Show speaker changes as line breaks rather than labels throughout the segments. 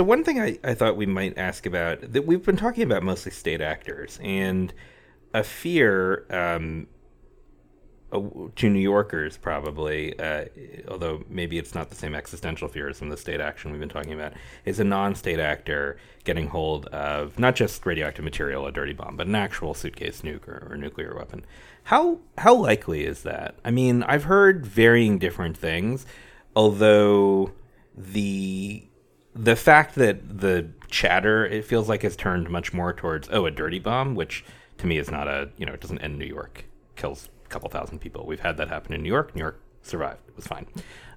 so one thing I, I thought we might ask about that we've been talking about mostly state actors and a fear um, to New Yorkers probably, uh, although maybe it's not the same existential fear as some of the state action we've been talking about, is a non-state actor getting hold of not just radioactive material, a dirty bomb, but an actual suitcase nuke or, or nuclear weapon. How how likely is that? I mean, I've heard varying different things, although the the fact that the chatter it feels like has turned much more towards oh a dirty bomb, which to me is not a you know it doesn't end New York, kills a couple thousand people. We've had that happen in New York. New York survived. It was fine.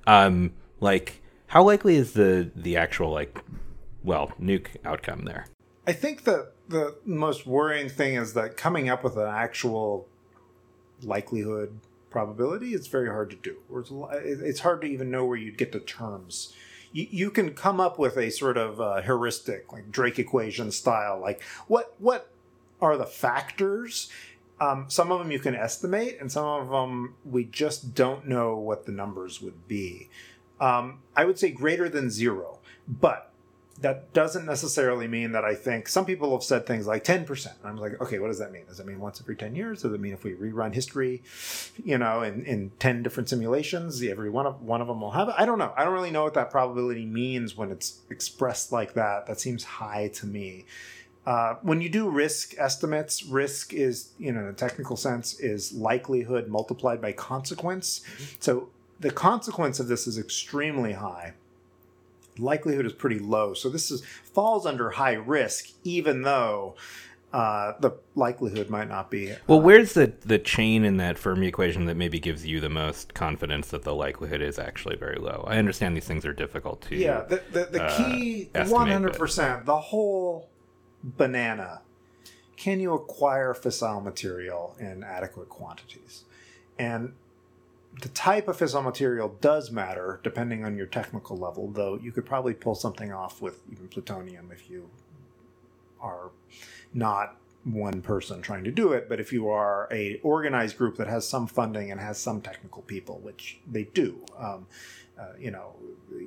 Um, like, how likely is the the actual like, well, nuke outcome there?
I think that the most worrying thing is that coming up with an actual likelihood probability it's very hard to do. It's hard to even know where you'd get the terms. You, you can come up with a sort of uh, heuristic, like Drake equation style, like what what are the factors um, some of them you can estimate, and some of them we just don't know what the numbers would be. Um, I would say greater than zero, but that doesn't necessarily mean that I think some people have said things like 10%. I'm like, okay, what does that mean? Does it mean once every 10 years? Does it mean if we rerun history, you know, in, in 10 different simulations, every one of one of them will have it? I don't know. I don't really know what that probability means when it's expressed like that. That seems high to me. Uh, when you do risk estimates, risk is, you know, in a technical sense, is likelihood multiplied by consequence. Mm-hmm. So the consequence of this is extremely high. Likelihood is pretty low. So this is falls under high risk, even though uh, the likelihood might not be.
Well, where's the the chain in that Fermi equation that maybe gives you the most confidence that the likelihood is actually very low? I understand these things are difficult to.
Yeah, the the, the uh, key one hundred percent. The whole banana, can you acquire fissile material in adequate quantities? And the type of fissile material does matter depending on your technical level, though you could probably pull something off with even plutonium if you are not one person trying to do it, but if you are a organized group that has some funding and has some technical people, which they do, um, uh, you know,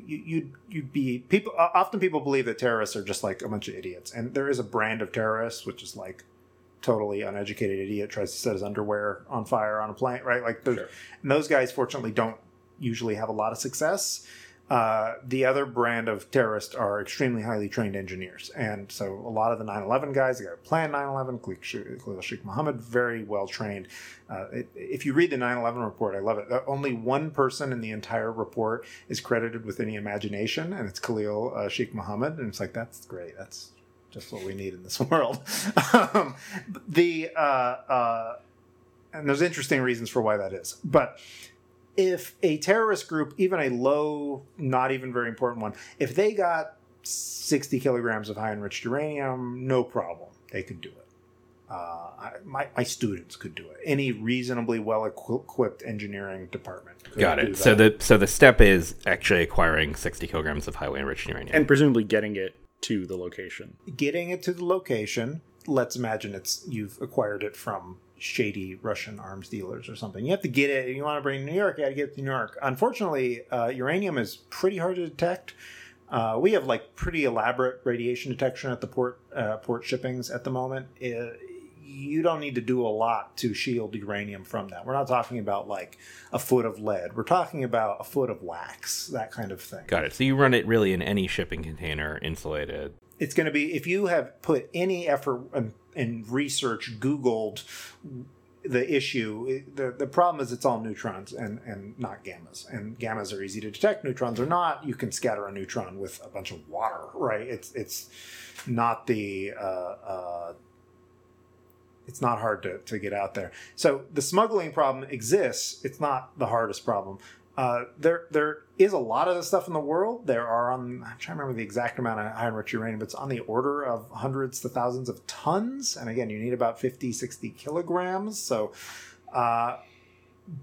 you, you'd you'd be people. Often people believe that terrorists are just like a bunch of idiots, and there is a brand of terrorists which is like totally uneducated idiot tries to set his underwear on fire on a plane, right? Like, sure. and those guys fortunately don't usually have a lot of success. Uh, the other brand of terrorists are extremely highly trained engineers. And so a lot of the 9 11 guys, the guy who planned 9 11, Khalid Sheikh Mohammed, very well trained. Uh, it, if you read the 9 11 report, I love it. Only one person in the entire report is credited with any imagination, and it's Khalid uh, Sheikh Mohammed. And it's like, that's great. That's just what we need in this world. um, the, uh, uh, and there's interesting reasons for why that is. But if a terrorist group, even a low, not even very important one, if they got 60 kilograms of high enriched uranium, no problem. They could do it. Uh, my, my students could do it. Any reasonably well equipped engineering department.
Got it. So the so the step is actually acquiring 60 kilograms of highly enriched uranium
and presumably getting it to the location.
Getting it to the location. Let's imagine it's you've acquired it from shady Russian arms dealers or something. You have to get it. You want to bring it to New York, you got to get it to New York. Unfortunately, uh, uranium is pretty hard to detect. Uh, we have like pretty elaborate radiation detection at the port uh, port shippings at the moment. It, uh, you don't need to do a lot to shield uranium from that. We're not talking about like a foot of lead. We're talking about a foot of wax, that kind of thing.
Got it. So you run it really in any shipping container, insulated.
It's going to be if you have put any effort and and research Googled the issue. The, the problem is it's all neutrons and, and not gammas. And gammas are easy to detect, neutrons are not. You can scatter a neutron with a bunch of water, right? It's, it's not the, uh, uh, it's not hard to, to get out there. So the smuggling problem exists. It's not the hardest problem. Uh, there there is a lot of this stuff in the world. There are on I'm trying to remember the exact amount of high enriched uranium, but it's on the order of hundreds to thousands of tons. And again, you need about 50, 60 kilograms. So, uh,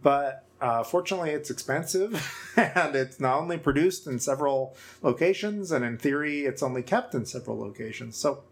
but uh, fortunately, it's expensive, and it's not only produced in several locations, and in theory, it's only kept in several locations. So,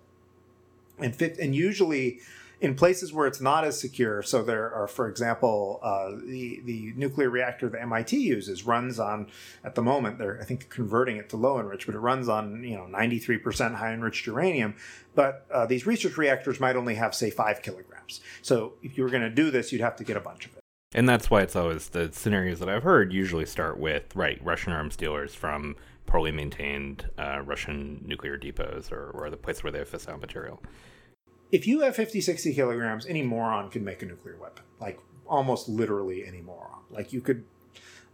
and fit, and usually in places where it's not as secure, so there are, for example, uh, the the nuclear reactor that MIT uses runs on at the moment they're I think converting it to low enriched, but it runs on you know 93% high enriched uranium. But uh, these research reactors might only have say five kilograms. So if you were going to do this, you'd have to get a bunch of it.
And that's why it's always the scenarios that I've heard usually start with right Russian arms dealers from poorly maintained uh, Russian nuclear depots or, or the place where they have fissile material
if you have 50, 60 kilograms, any moron can make a nuclear weapon. Like almost literally any moron. Like you could,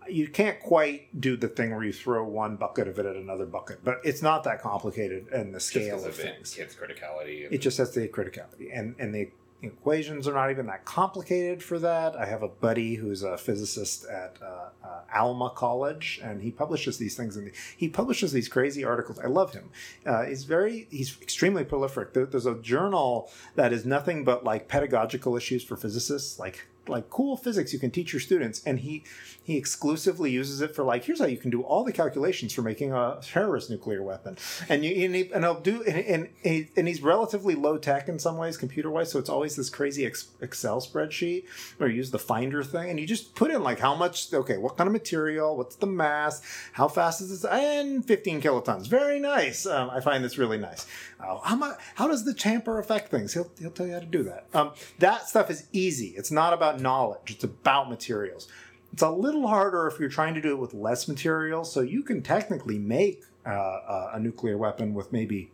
you can't quite do the thing where you throw one bucket of it at another bucket, but it's not that complicated in the scale of, things.
Its criticality.
And... It just has the criticality, and and the equations are not even that complicated for that. I have a buddy who's a physicist at uh, uh, Alma College, and he publishes these things, and he publishes these crazy articles. I love him. Uh, he's very, he's extremely prolific. There, there's a journal that is nothing but like pedagogical issues for physicists, like like cool physics you can teach your students and he he exclusively uses it for like here's how you can do all the calculations for making a terrorist nuclear weapon. And you and, he, he'll do and, and, and he's relatively low tech in some ways computer wise so it's always this crazy excel spreadsheet where you use the finder thing and you just put in like how much okay what kind of material what's the mass how fast is this and 15 kilotons. Very nice. Um, i find this really nice. Uh, how, how does the tamper affect things? He'll, he'll tell you how to do that. Um, that stuff is easy. It's not about knowledge, it's about materials. It's a little harder if you're trying to do it with less material. So you can technically make uh, uh a nuclear weapon with maybe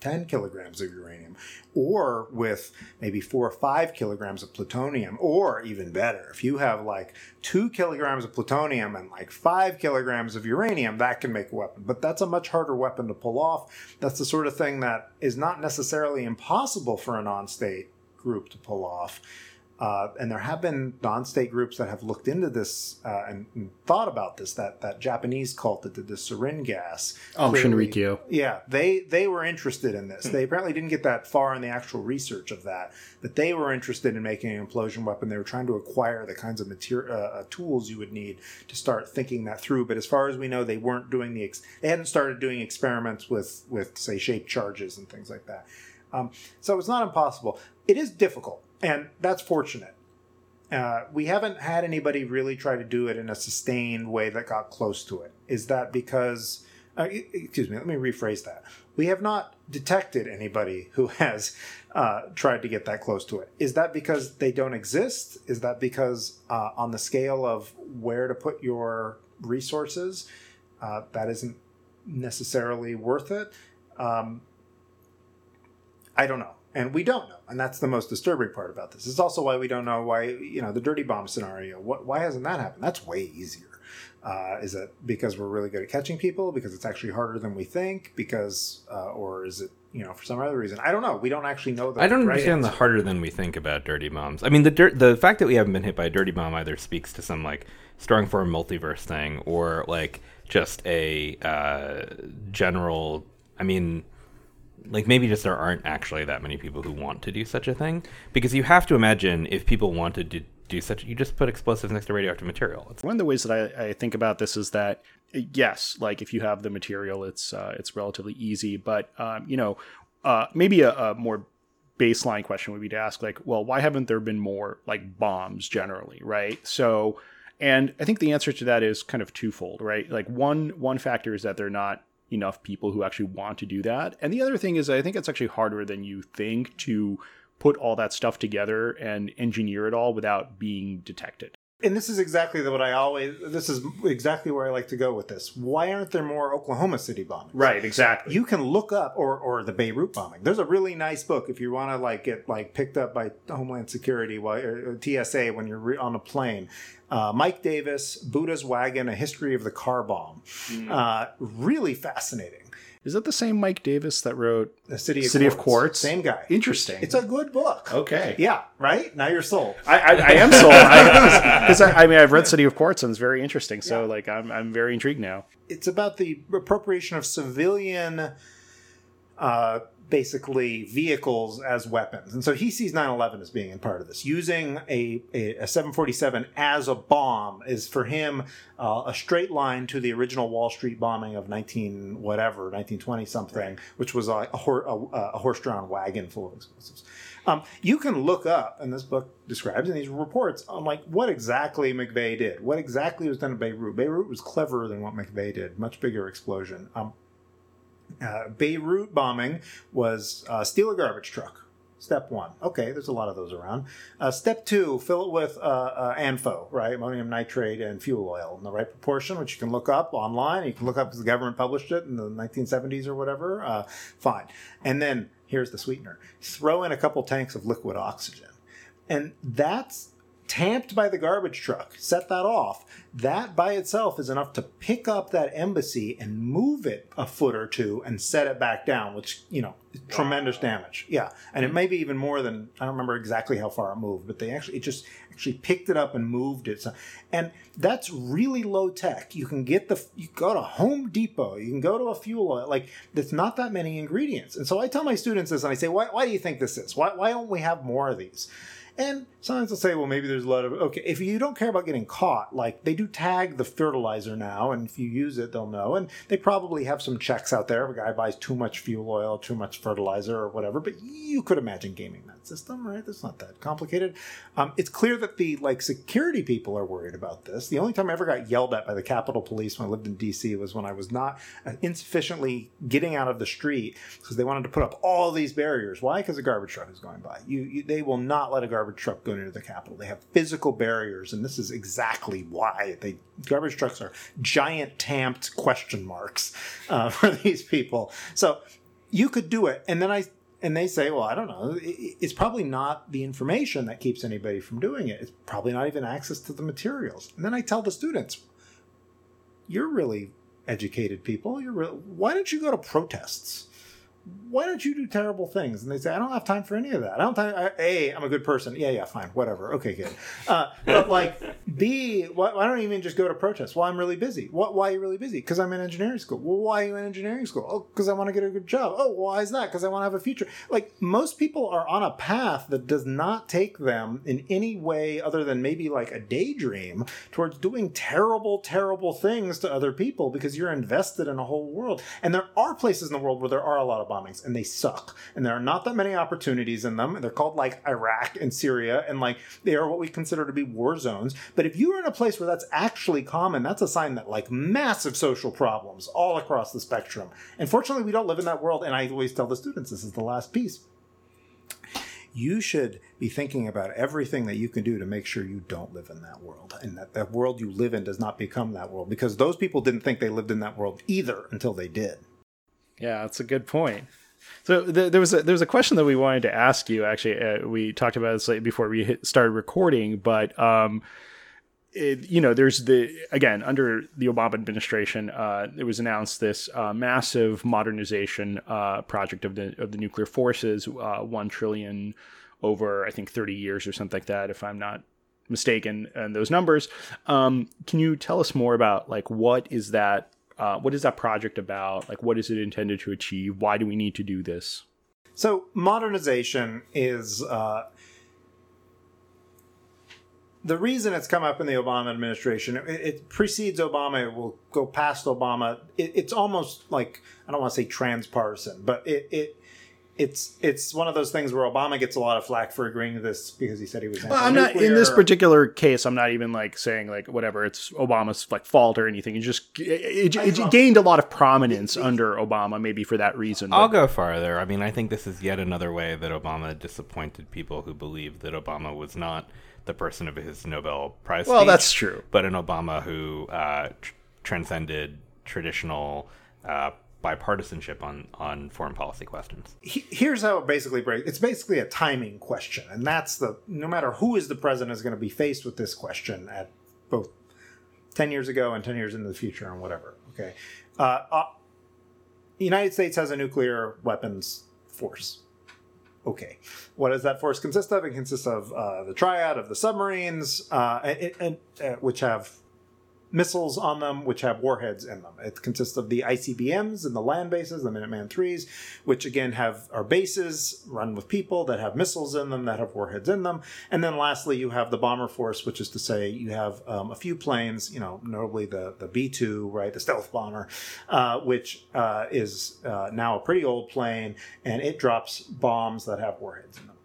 10 kilograms of uranium, or with maybe four or five kilograms of plutonium, or even better, if you have like two kilograms of plutonium and like five kilograms of uranium, that can make a weapon. But that's a much harder weapon to pull off. That's the sort of thing that is not necessarily impossible for a non state group to pull off. Uh, and there have been non-state groups that have looked into this uh, and, and, thought about this. That that Japanese cult that did the sarin gas.
Oh, clearly, Shinrikyo.
Yeah, they they were interested in this. They apparently didn't get that far in the actual research of that, but they were interested in making an implosion weapon. They were trying to acquire the kinds of material uh, uh, tools you would need to start thinking that through. But as far as we know, they weren't doing the. Ex- they hadn't started doing experiments with with say shaped charges and things like that. Um, so it's not impossible. It is difficult and that's fortunate. Uh, we haven't had anybody really try to do it in a sustained way that got close to it. Is that because? Uh, excuse me. Let me rephrase that. We have not detected anybody who has uh, tried to get that close to it. Is that because they don't exist? Is that because uh, on the scale of where to put your resources, uh, that isn't necessarily worth it? Um, I don't know and we don't know and that's the most disturbing part about this. It's also why we don't know why you know the dirty bomb scenario. What, why hasn't that happened? That's way easier. Uh, is it because we're really good at catching people? Because it's actually harder than we think? Because uh, or is it you know for some other reason? I don't know. We don't actually know
i don't right understand answer. the harder than we think about dirty bombs. I mean the dirt the fact that we haven't been hit by a dirty bomb either speaks to some like strong form multiverse thing or like just a uh, general i mean like maybe just there aren't actually that many people who want to do such a thing. Because you have to imagine if people wanted to do such you just put explosives next to radioactive material.
It's... one of the ways that I, I, think about this is that yes like if you have the material it's uh, it's relatively easy. But um, you know uh, maybe a, a more baseline question would be to ask like well why haven't there been more like bombs generally right? So and i think the answer to that is kind of twofold right? Like one one factor is that they're not enough people who actually want to do that. And the other thing is, I think it's actually harder than you think to put all that stuff together and engineer it all without being detected.
And this is exactly what I always. This is exactly where I like to go with this. Why aren't there more Oklahoma City bombings?
Right, exactly.
You can look up, or or the Beirut bombing. There's a really nice book if you want to like get like picked up by Homeland Security while or TSA when you're re- on a plane. Uh, Mike Davis, Buddha's Wagon: A History of the Car Bomb. Mm. Uh, really fascinating.
Is that the same Mike Davis that wrote
The City of
City
Quartz?
of Quartz?
Same guy.
Interesting.
It's a good book.
Okay.
Yeah. Right. Now you're sold.
I, I, I am sold. Because I, I, mean, I've read City of Quartz and it's very interesting. So, yeah. like, I'm I'm very intrigued now.
It's about the appropriation of civilian uh, basically vehicles as weapons. And so he sees 9/11 as being in part of this. Using a, a, a 747 as a bomb is for him uh, a straight line to the original Wall Street bombing of 19 whatever 1920 something, which was a, a, hor- a, a horse-drawn wagon full of explosives. Um, you can look up, and this book describes in these reports on like what exactly McVeigh did, what exactly was done in Beirut. Beirut was cleverer than what McVeigh did, much bigger explosion. Um, uh, Beirut bombing was uh, steal a garbage truck. Step one. Okay, there's a lot of those around. Uh, step two, fill it with uh, uh, ANFO, right? Ammonium nitrate and fuel oil in the right proportion, which you can look up online. You can look up the government published it in the 1970s or whatever. Fine. And then here's the sweetener throw in a couple tanks of liquid oxygen. And that's tamped by the garbage truck, set that off, that by itself is enough to pick up that embassy and move it a foot or two and set it back down, which, you know, tremendous damage. Yeah. And it may be even more than, I don't remember exactly how far it moved, but they actually, it just actually picked it up and moved it. So, and that's really low tech. You can get the, you go to Home Depot, you can go to a fuel oil, like, there's not that many ingredients. And so I tell my students this and I say, why, why do you think this is? Why, why don't we have more of these? And sometimes they'll say, well, maybe there's a lot of, okay, if you don't care about getting caught, like they do tag the fertilizer now, and if you use it, they'll know. And they probably have some checks out there if a guy buys too much fuel oil, too much fertilizer, or whatever. But you could imagine gaming that system, right? It's not that complicated. Um, it's clear that the like security people are worried about this. The only time I ever got yelled at by the Capitol Police when I lived in D.C. was when I was not uh, insufficiently getting out of the street because they wanted to put up all these barriers. Why? Because a garbage truck is going by. You, you they will not let a garbage truck going into the Capitol. They have physical barriers, and this is exactly why they garbage trucks are giant tamped question marks uh, for these people. So you could do it, and then I and they say, well, I don't know. It's probably not the information that keeps anybody from doing it. It's probably not even access to the materials. And then I tell the students, you're really educated people. You're really, why don't you go to protests? Why don't you do terrible things? And they say, I don't have time for any of that. I don't time. A, I'm a good person. Yeah, yeah, fine, whatever. Okay, good. Uh, but like, B, why, why, don't you even just go to protests? Well, I'm really busy. What? Why are you really busy? Because I'm in engineering school. Well, why are you in engineering school? Oh, because I want to get a good job. Oh, why is that? Because I want to have a future. Like most people are on a path that does not take them in any way other than maybe like a daydream towards doing terrible, terrible things to other people because you're invested in a whole world. And there are places in the world where there are a lot of bombings and they suck. And there are not that many opportunities in them. They're called like Iraq and Syria, and like they are what we consider to be war zones. But if you are in a place where that's actually common, that's a sign that like massive social problems all across the spectrum. And fortunately, we don't live in that world. And I always tell the students this is the last piece you should be thinking about everything that you can do to make sure you don't live in that world and that that world you live in does not become that world because those people didn't think they lived in that world either until they did.
Yeah, that's a good point. So th- there was a, there was a question that we wanted to ask you. Actually, uh, we talked about this before we hit, started recording, but um, it, you know, there's the again under the Obama administration, uh, it was announced this uh, massive modernization uh, project of the of the nuclear forces, uh, one trillion over I think 30 years or something like that, if I'm not mistaken, and those numbers. Um, can you tell us more about like what is that uh, what is that project about? Like, what is it intended to achieve? Why do we need to do this?
So, modernization is uh, the reason it's come up in the Obama administration. It, it precedes Obama. It will go past Obama. It, it's almost like I don't want to say transpartisan, but it, it it's it's one of those things where Obama gets a lot of flack for agreeing to this because he said he was.
Well, I'm not in this particular case. I'm not even like saying like whatever it's Obama's like fault or anything. It just it, it, it gained a lot of prominence under Obama, maybe for that reason.
I'll go farther. I mean, I think this is yet another way that Obama disappointed people who believed that Obama was not the person of his Nobel Prize.
Well,
speech,
that's true.
But an Obama who uh, tr- transcended traditional. Uh, bipartisanship on on foreign policy questions.
Here's how it basically breaks. It's basically a timing question, and that's the no matter who is the president is going to be faced with this question at both ten years ago and ten years into the future and whatever. Okay, uh, uh, the United States has a nuclear weapons force. Okay, what does that force consist of? It consists of uh, the triad of the submarines, uh, and, and uh, which have missiles on them, which have warheads in them. It consists of the ICBMs and the land bases, the Minuteman threes, which again have are bases run with people that have missiles in them that have warheads in them. And then lastly, you have the bomber force, which is to say you have um, a few planes, you know, notably the the B two, right, the stealth bomber, uh, which uh, is uh, now a pretty old plane, and it drops bombs that have warheads in them.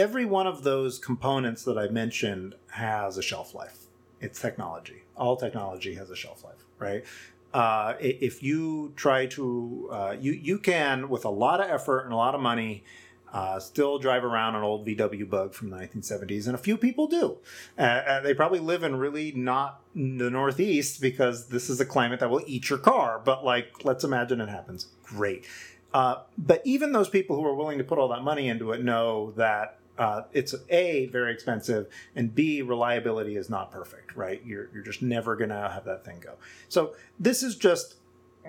Every one of those components that I mentioned has a shelf life. It's technology. All technology has a shelf life, right? Uh, if you try to, uh, you you can with a lot of effort and a lot of money. Uh, still drive around an old VW bug from the 1970s, and a few people do. Uh, uh, they probably live in really not the Northeast because this is a climate that will eat your car. But like, let's imagine it happens. Great. Uh, but even those people who are willing to put all that money into it know that uh, it's a very expensive and b reliability is not perfect right? You're, you're just never gonna have that thing go. So this is just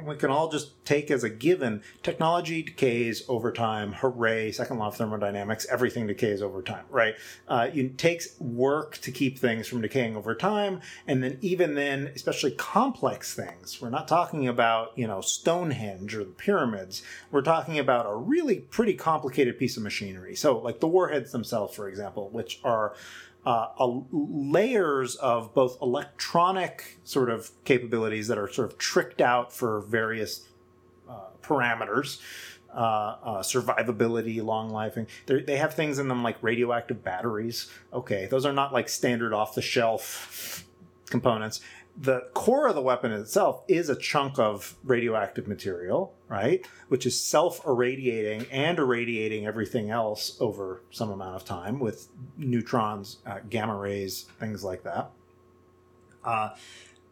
we can all just take as a given technology decays over time hooray second law of thermodynamics everything decays over time right? Uh, it takes work to keep things from decaying over time and then even then especially complex things we're not talking about you know stonehenge or the pyramids we're talking about a really pretty complicated piece of machinery. So like the warheads themselves for example which are uh, a, layers of both electronic sort of capabilities that are sort of tricked out for various uh, parameters. Uh, uh survivability, long life. They have things in them like radioactive batteries. Okay, those are not like standard off the shelf components the core of the weapon itself is a chunk of radioactive material, right? Which is self irradiating and irradiating everything else over some amount of time with neutrons, uh, gamma rays, things like that. Uh,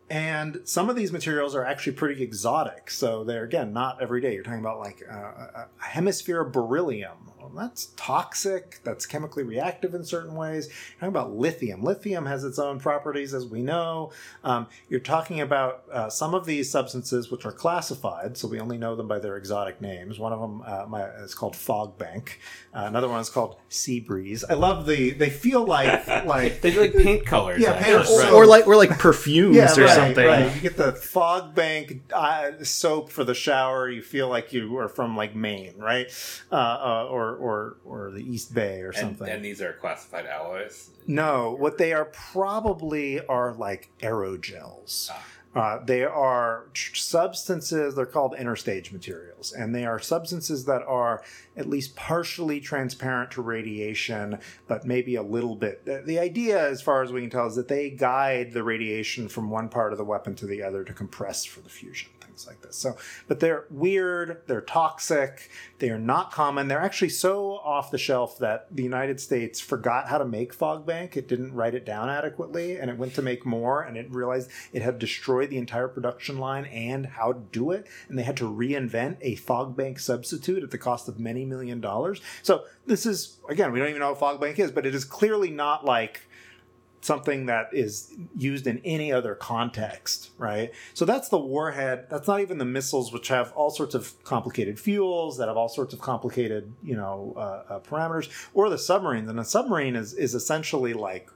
and some of these materials are actually pretty exotic. So they're, again, not every day. You're talking about like uh, a hemisphere of beryllium well, that's toxic. That's chemically reactive in certain ways. You're talking about lithium. Lithium has its own properties, as we know. Um, you're talking about uh, some of these substances which are classified, so we only know them by their exotic names. One of them uh, my, is called Fog Bank. Uh, another one is called Sea Breeze. I love the. They feel like like
they feel like paint colors.
Yeah, paint,
or, or, like or like perfumes yeah, or
right,
something.
Right. You get the Fog Bank uh, soap for the shower. You feel like you are from like Maine, right? Uh, uh, or or or the East Bay or something.
And, and these are classified alloys.
No, what they are probably are like aerogels. Ah. Uh, they are substances, they're called interstage materials, and they are substances that are at least partially transparent to radiation, but maybe a little bit. The idea, as far as we can tell, is that they guide the radiation from one part of the weapon to the other to compress for the fusion things like this. So, but they're weird, they're toxic, they are not common. They're actually so off the shelf that the United States forgot how to make fog bank. It didn't write it down adequately and it went to make more and it realized it had destroyed the entire production line and how to do it. And they had to reinvent a fog bank substitute at the cost of many million dollars. So this is, again, we don't even know what fog bank is, but it is clearly not like something that is used in any other context, right? So that's the warhead. That's not even the missiles, which have all sorts of complicated fuels that have all sorts of complicated, you know, uh, uh, parameters, or the submarines. And a submarine is is essentially like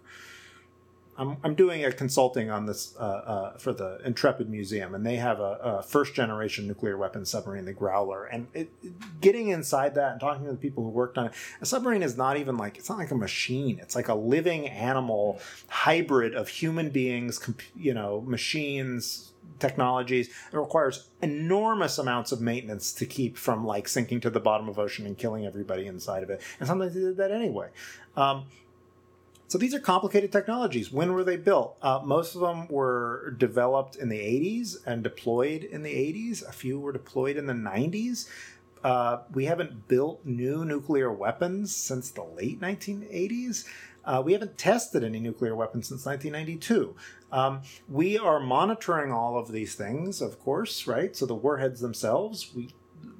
I'm, I'm doing a consulting on this uh, uh, for the Intrepid Museum, and they have a, a, first generation nuclear weapon submarine, the Growler. And it, getting inside that and talking to the people who worked on it, a submarine is not even like it's not like a machine. It's like a living animal hybrid of human beings, you know, machines, technologies. It requires enormous amounts of maintenance to keep from like sinking to the bottom of ocean and killing everybody inside of it. And sometimes they did that anyway. Um, so these are complicated technologies. When were they built? Uh, most of them were developed in the 80s and deployed in the 80s. A few were deployed in the 90s. Uh, we haven't built new nuclear weapons since the late 1980s. Uh, we haven't tested any nuclear weapons since 1992. Um, we are monitoring all of these things, of course, right? So the warheads themselves, we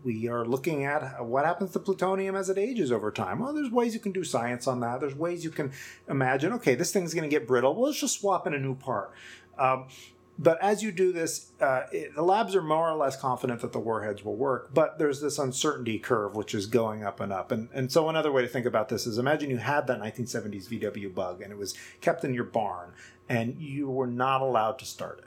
we are looking at what happens to plutonium as it ages over time. Well, there's ways you can do science on that. There's ways you can imagine, okay, this thing's going to get brittle. Well, let's just swap in a new part. Um, but as you do this, uh, it, the labs are more or less confident that the warheads will work, but there's this uncertainty curve which is going up and up. And, and so, another way to think about this is imagine you had that 1970s VW bug and it was kept in your barn and you were not allowed to start it.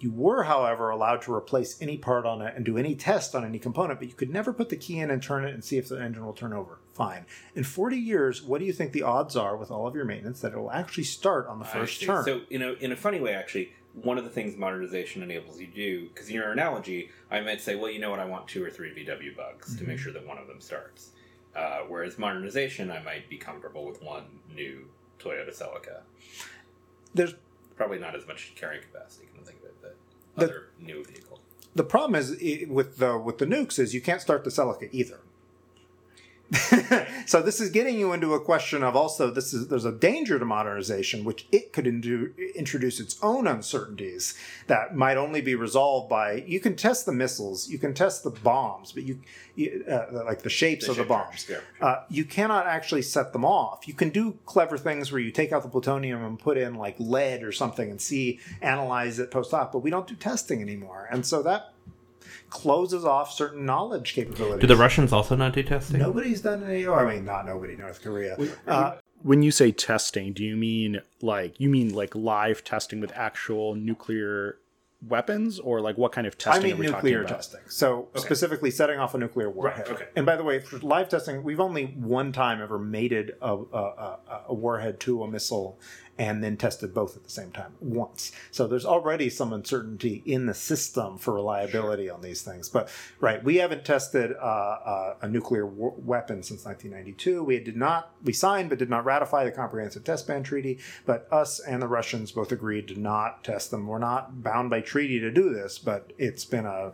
You were, however, allowed to replace any part on it and do any test on any component, but you could never put the key in and turn it and see if the engine will turn over. Fine. In 40 years, what do you think the odds are with all of your maintenance that it will actually start on the first turn?
So, you know, in a funny way, actually, one of the things modernization enables you to do, because in your analogy, I might say, well, you know what, I want two or three VW bugs mm-hmm. to make mm-hmm. sure that one of them starts. Uh, whereas modernization, I might be comfortable with one new Toyota Celica.
There's
probably not as much carrying capacity, think of it, but the, new vehicle.
The problem is with the with the nukes is you can't start the Celica either. so this is getting you into a question of also this is there's a danger to modernization which it could indu- introduce its own uncertainties that might only be resolved by you can test the missiles you can test the bombs but you, you uh, like the shapes the of the bombs. yeah. uh, you cannot actually set them off. You can do clever things where you take out the plutonium and put in like lead or something and see analyze it post op but we don't do testing anymore. And so that closes off certain knowledge capabilities.
Do the Russians also not do testing?
Nobody's done any. Or I mean, not nobody. North Korea. Uh,
when you say testing, do you mean like you mean like live testing with actual nuclear weapons, or like what kind of testing?
I mean nuclear testing. So okay. specifically setting off a nuclear warhead.
Right, okay.
And by the way, for live testing, we've only one time ever mated a, a, a warhead to a missile and then tested both at the same time once. So there's already some uncertainty in the system for reliability sure. on these things. But right, we haven't tested uh, uh, a nuclear weapon since 1992. We did not, we signed but did not ratify the Comprehensive Test Ban Treaty. But us and the Russians both agreed to not test them. We're not bound by treaty to do this, but it's been a,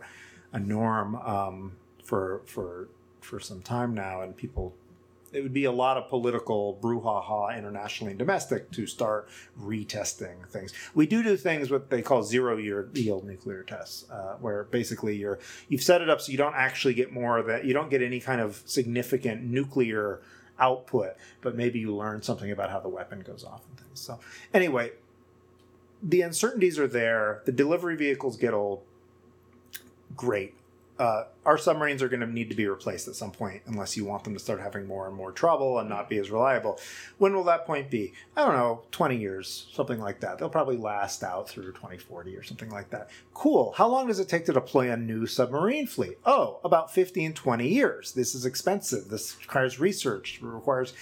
a norm um, for for for some time now, and people it would be a lot of political brouhaha internationally and domestic to start retesting things. We do do things what they call zero year yield nuclear tests, uh, where basically you're you've set it up so you don't actually get more that. You don't get any kind of significant nuclear output, but maybe you learn something about how the weapon goes off and things. So anyway, the uncertainties are there. The delivery vehicles get old. Great uh, our submarines are going to need to be replaced at some point unless you want them to start having more and more trouble and not be as reliable. When will that point be? I don't know, 20 years, something like that. They'll probably last out through 2040 or something like that. Cool. How long does it take to deploy a new submarine fleet? Oh, about 15, 20 years. This is expensive. This requires research, it requires.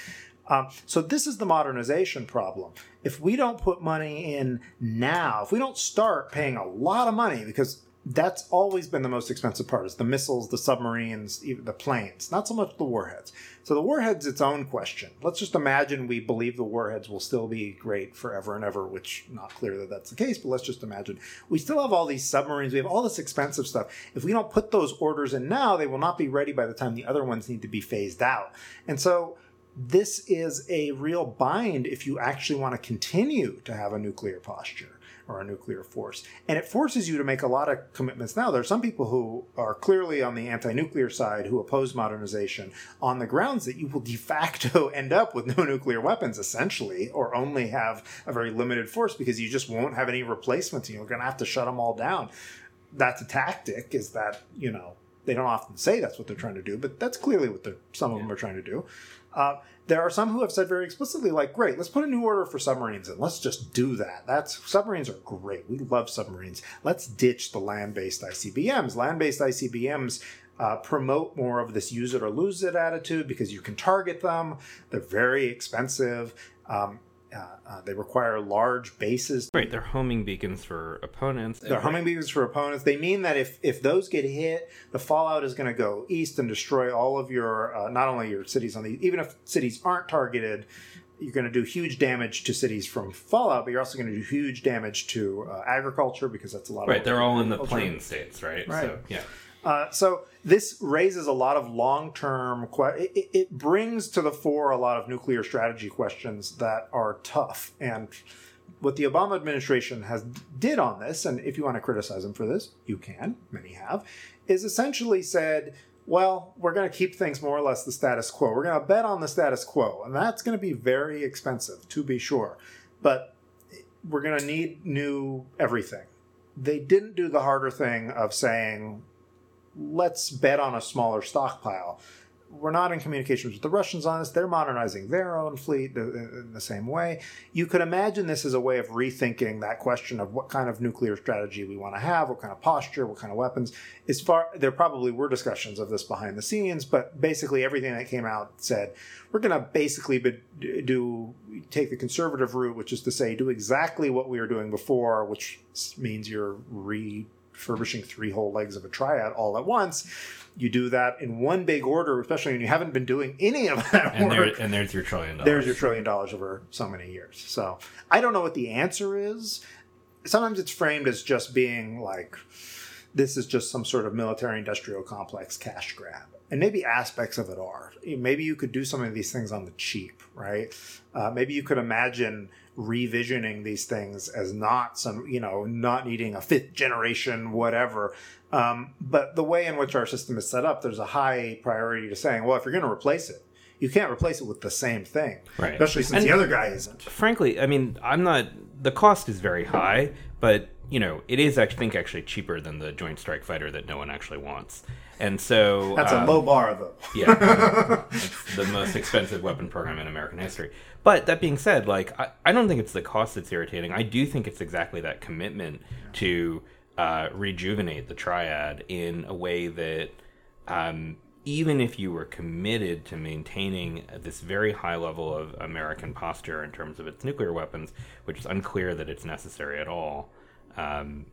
Um, so, this is the modernization problem. If we don't put money in now, if we don't start paying a lot of money, because that's always been the most expensive part is the missiles the submarines even the planes not so much the warheads. So the warheads its own question. Let's just imagine we believe the warheads will still be great forever and ever which not clear that that's the case but let's just imagine. We still have all these submarines. We have all this expensive stuff. If we don't put those orders in now they will not be ready by the time the other ones need to be phased out. And so this is a real bind if you actually want to continue to have a nuclear posture or a nuclear force. And it forces you to make a lot of commitments now. There are some people who are clearly on the anti nuclear side who oppose modernization on the grounds that you will de facto end up with no nuclear weapons, essentially, or only have a very limited force because you just won't have any replacements and you're going to have to shut them all down. That's a tactic, is that, you know, they don't often say that's what they're trying to do, but that's clearly what some of them are trying to do. Uh, there are some who have said very explicitly, like, great, let's put a new order for submarines and let's just do that. That's submarines are great. We love submarines. Let's ditch the land-based ICBMs. Land-based ICBMs uh, promote more of this use it or lose it attitude because you can target them. They're very expensive. Um, uh, uh, they require large bases.
Right, they're homing beacons for opponents.
They're homing beacons for opponents. They mean that if if those get hit, the fallout is going to go east and destroy all of your uh, not only your cities on the even if cities aren't targeted. You're going to do huge damage to cities from fallout, but you're also going to do huge damage to uh, agriculture because that's a lot. Of.
Right, they're all in the plain states, right?
Right.
So, yeah.
Uh, so this raises a lot of long-term. Que- it, it, brings to the fore a lot of nuclear strategy questions that are tough. And what the Obama administration has did on this, and if you want to criticize them for this, you can. Many have, is essentially said. Well, we're going to keep things more or less the status quo. We're going to bet on the status quo, and that's going to be very expensive, to be sure. But we're going to need new everything they didn't do the harder thing of saying, let's bet on a smaller stockpile we're not in communications with the Russians on this. They're modernizing their own fleet in the same way. You could imagine this as a way of rethinking that question of what kind of nuclear strategy we want to have, what kind of posture, what kind of weapons. As far there probably were discussions of this behind the scenes, but basically everything that came out said we're going to basically do take the conservative route, which is to say do exactly what we were doing before, which means you're refurbishing three whole legs of a triad all at once you do that in one big order, especially when you haven't been doing any of that
and
work.
There, and there's your trillion dollars.
There's your trillion dollars over so many years. So I don't know what the answer is. Sometimes it's framed as just being like, this is just some sort of military industrial complex cash grab. And maybe aspects of it are. Maybe you could do some of these things on the cheap, right? Uh, maybe you could imagine revisioning these things as not some, you know, not needing a fifth generation, whatever, um, but the way in which our system is set up, there's a high priority to saying, well, if you're going to replace it, you can't replace it with the same thing,
right?
Especially since and the other guy isn't.
Frankly, I mean, I'm not. The cost is very high, but you know, it is I think actually cheaper than the Joint Strike Fighter that no one actually wants. And so
that's um, a low bar, though.
yeah, it's the most expensive weapon program in American history. But that being said, like I, I don't think it's the cost that's irritating. I do think it's exactly that commitment to uh, rejuvenate the triad in a way that um, even if you were committed to maintaining this very high level of American posture in terms of its nuclear weapons, which is unclear that it's necessary at all, um,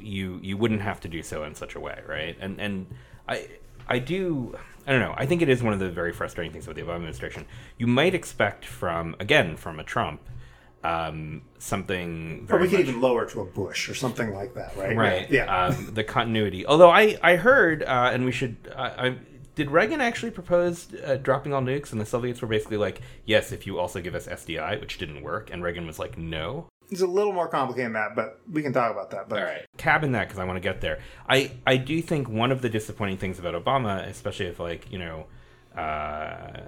you you wouldn't have to do so in such a way, right? And and I I do I don't know. I think it is one of the very frustrating things about the Obama administration. You might expect from again from a Trump um, something.
or we could even lower to a bush or something like that, right?
Right. Yeah. Um, the continuity. Although I I heard, uh, and we should. Uh, I did Reagan actually propose uh, dropping all nukes, and the Soviets were basically like, "Yes, if you also give us SDI," which didn't work, and Reagan was like, "No."
It's a little more complicated than that, but we can talk about that. But
all right, cabin that because I want to get there. I I do think one of the disappointing things about Obama, especially if like you know. Uh,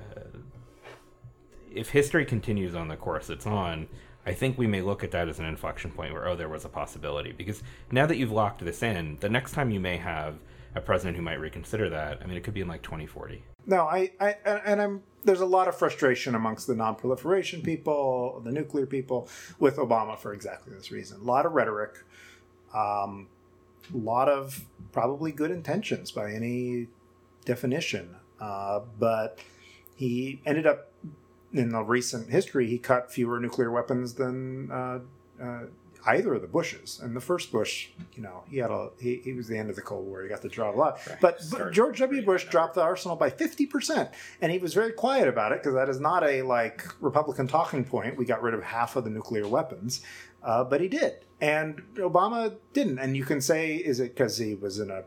if history continues on the course it's on, I think we may look at that as an inflection point where, oh, there was a possibility. Because now that you've locked this in, the next time you may have a president who might reconsider that, I mean, it could be in like 2040.
No, I, I and I'm there's a lot of frustration amongst the non-proliferation people, the nuclear people, with Obama for exactly this reason. A lot of rhetoric, um, a lot of probably good intentions by any definition, uh, but he ended up in the recent history, he cut fewer nuclear weapons than uh, uh, either of the Bushes. And the first Bush, you know, he had a he, he was the end of the Cold War. He got to draw a lot. Right. But, but George W. Bush dropped the arsenal by fifty percent, and he was very quiet about it because that is not a like Republican talking point. We got rid of half of the nuclear weapons. Uh, but he did, and Obama didn't. And you can say, is it because he was in a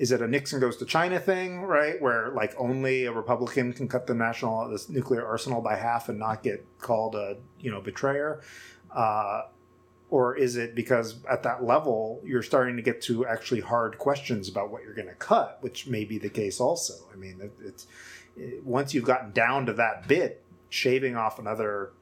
is it a Nixon goes to China thing, right? Where like only a Republican can cut the national this nuclear arsenal by half and not get called a you know betrayer, uh, or is it because at that level you're starting to get to actually hard questions about what you're going to cut, which may be the case also. I mean, it, it's it, once you've gotten down to that bit, shaving off another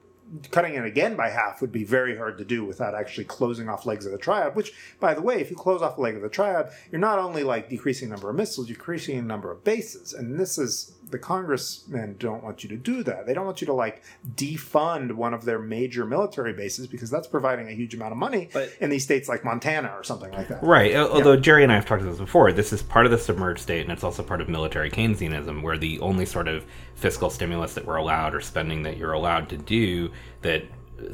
cutting it again by half would be very hard to do without actually closing off legs of the triad. Which, by the way, if you close off a leg of the triad, you're not only like decreasing number of missiles, you're increasing the number of bases. And this is the congressmen don't want you to do that. They don't want you to like defund one of their major military bases because that's providing a huge amount of money but, in these states like Montana or something like that.
Right. Although. Jerry and I have talked about this before, this is part of the submerged state and it's also part of military Keynesianism, where the only sort of fiscal stimulus that we're allowed or spending that you're allowed to do that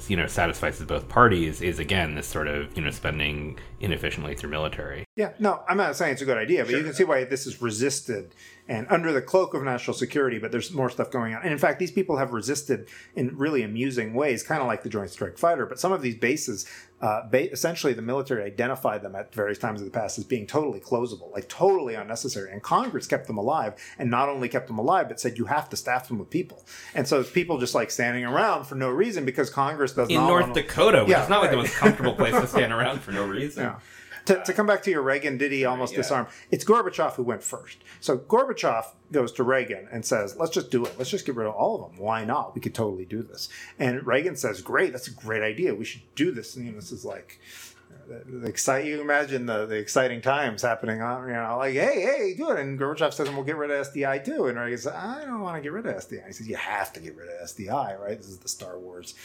you know satisfies both parties is again this sort of you know spending inefficiently through military.
Yeah, no, I'm not saying it's a good idea, but sure. you can see why this is resisted and under the cloak of national security, but there's more stuff going on. And in fact, these people have resisted in really amusing ways, kind of like the Joint Strike Fighter. But some of these bases, uh, ba- essentially, the military identified them at various times in the past as being totally closable, like totally unnecessary. And Congress kept them alive, and not only kept them alive, but said you have to staff them with people. And so people just like standing around for no reason because Congress does
in
not.
In North Dakota, which yeah, is not right. like the most comfortable place to stand around for no reason.
Yeah to, to come back to your Reagan, did he almost yeah. disarm? It's Gorbachev who went first. So Gorbachev goes to Reagan and says, let's just do it. Let's just get rid of all of them. Why not? We could totally do this. And Reagan says, great, that's a great idea. We should do this. And you know, this is like, the excite you imagine the, the exciting times happening on you know like hey hey do it and Gorbachev says we'll get rid of SDI too and Reagan says I don't want to get rid of SDI he says you have to get rid of SDI right this is the Star Wars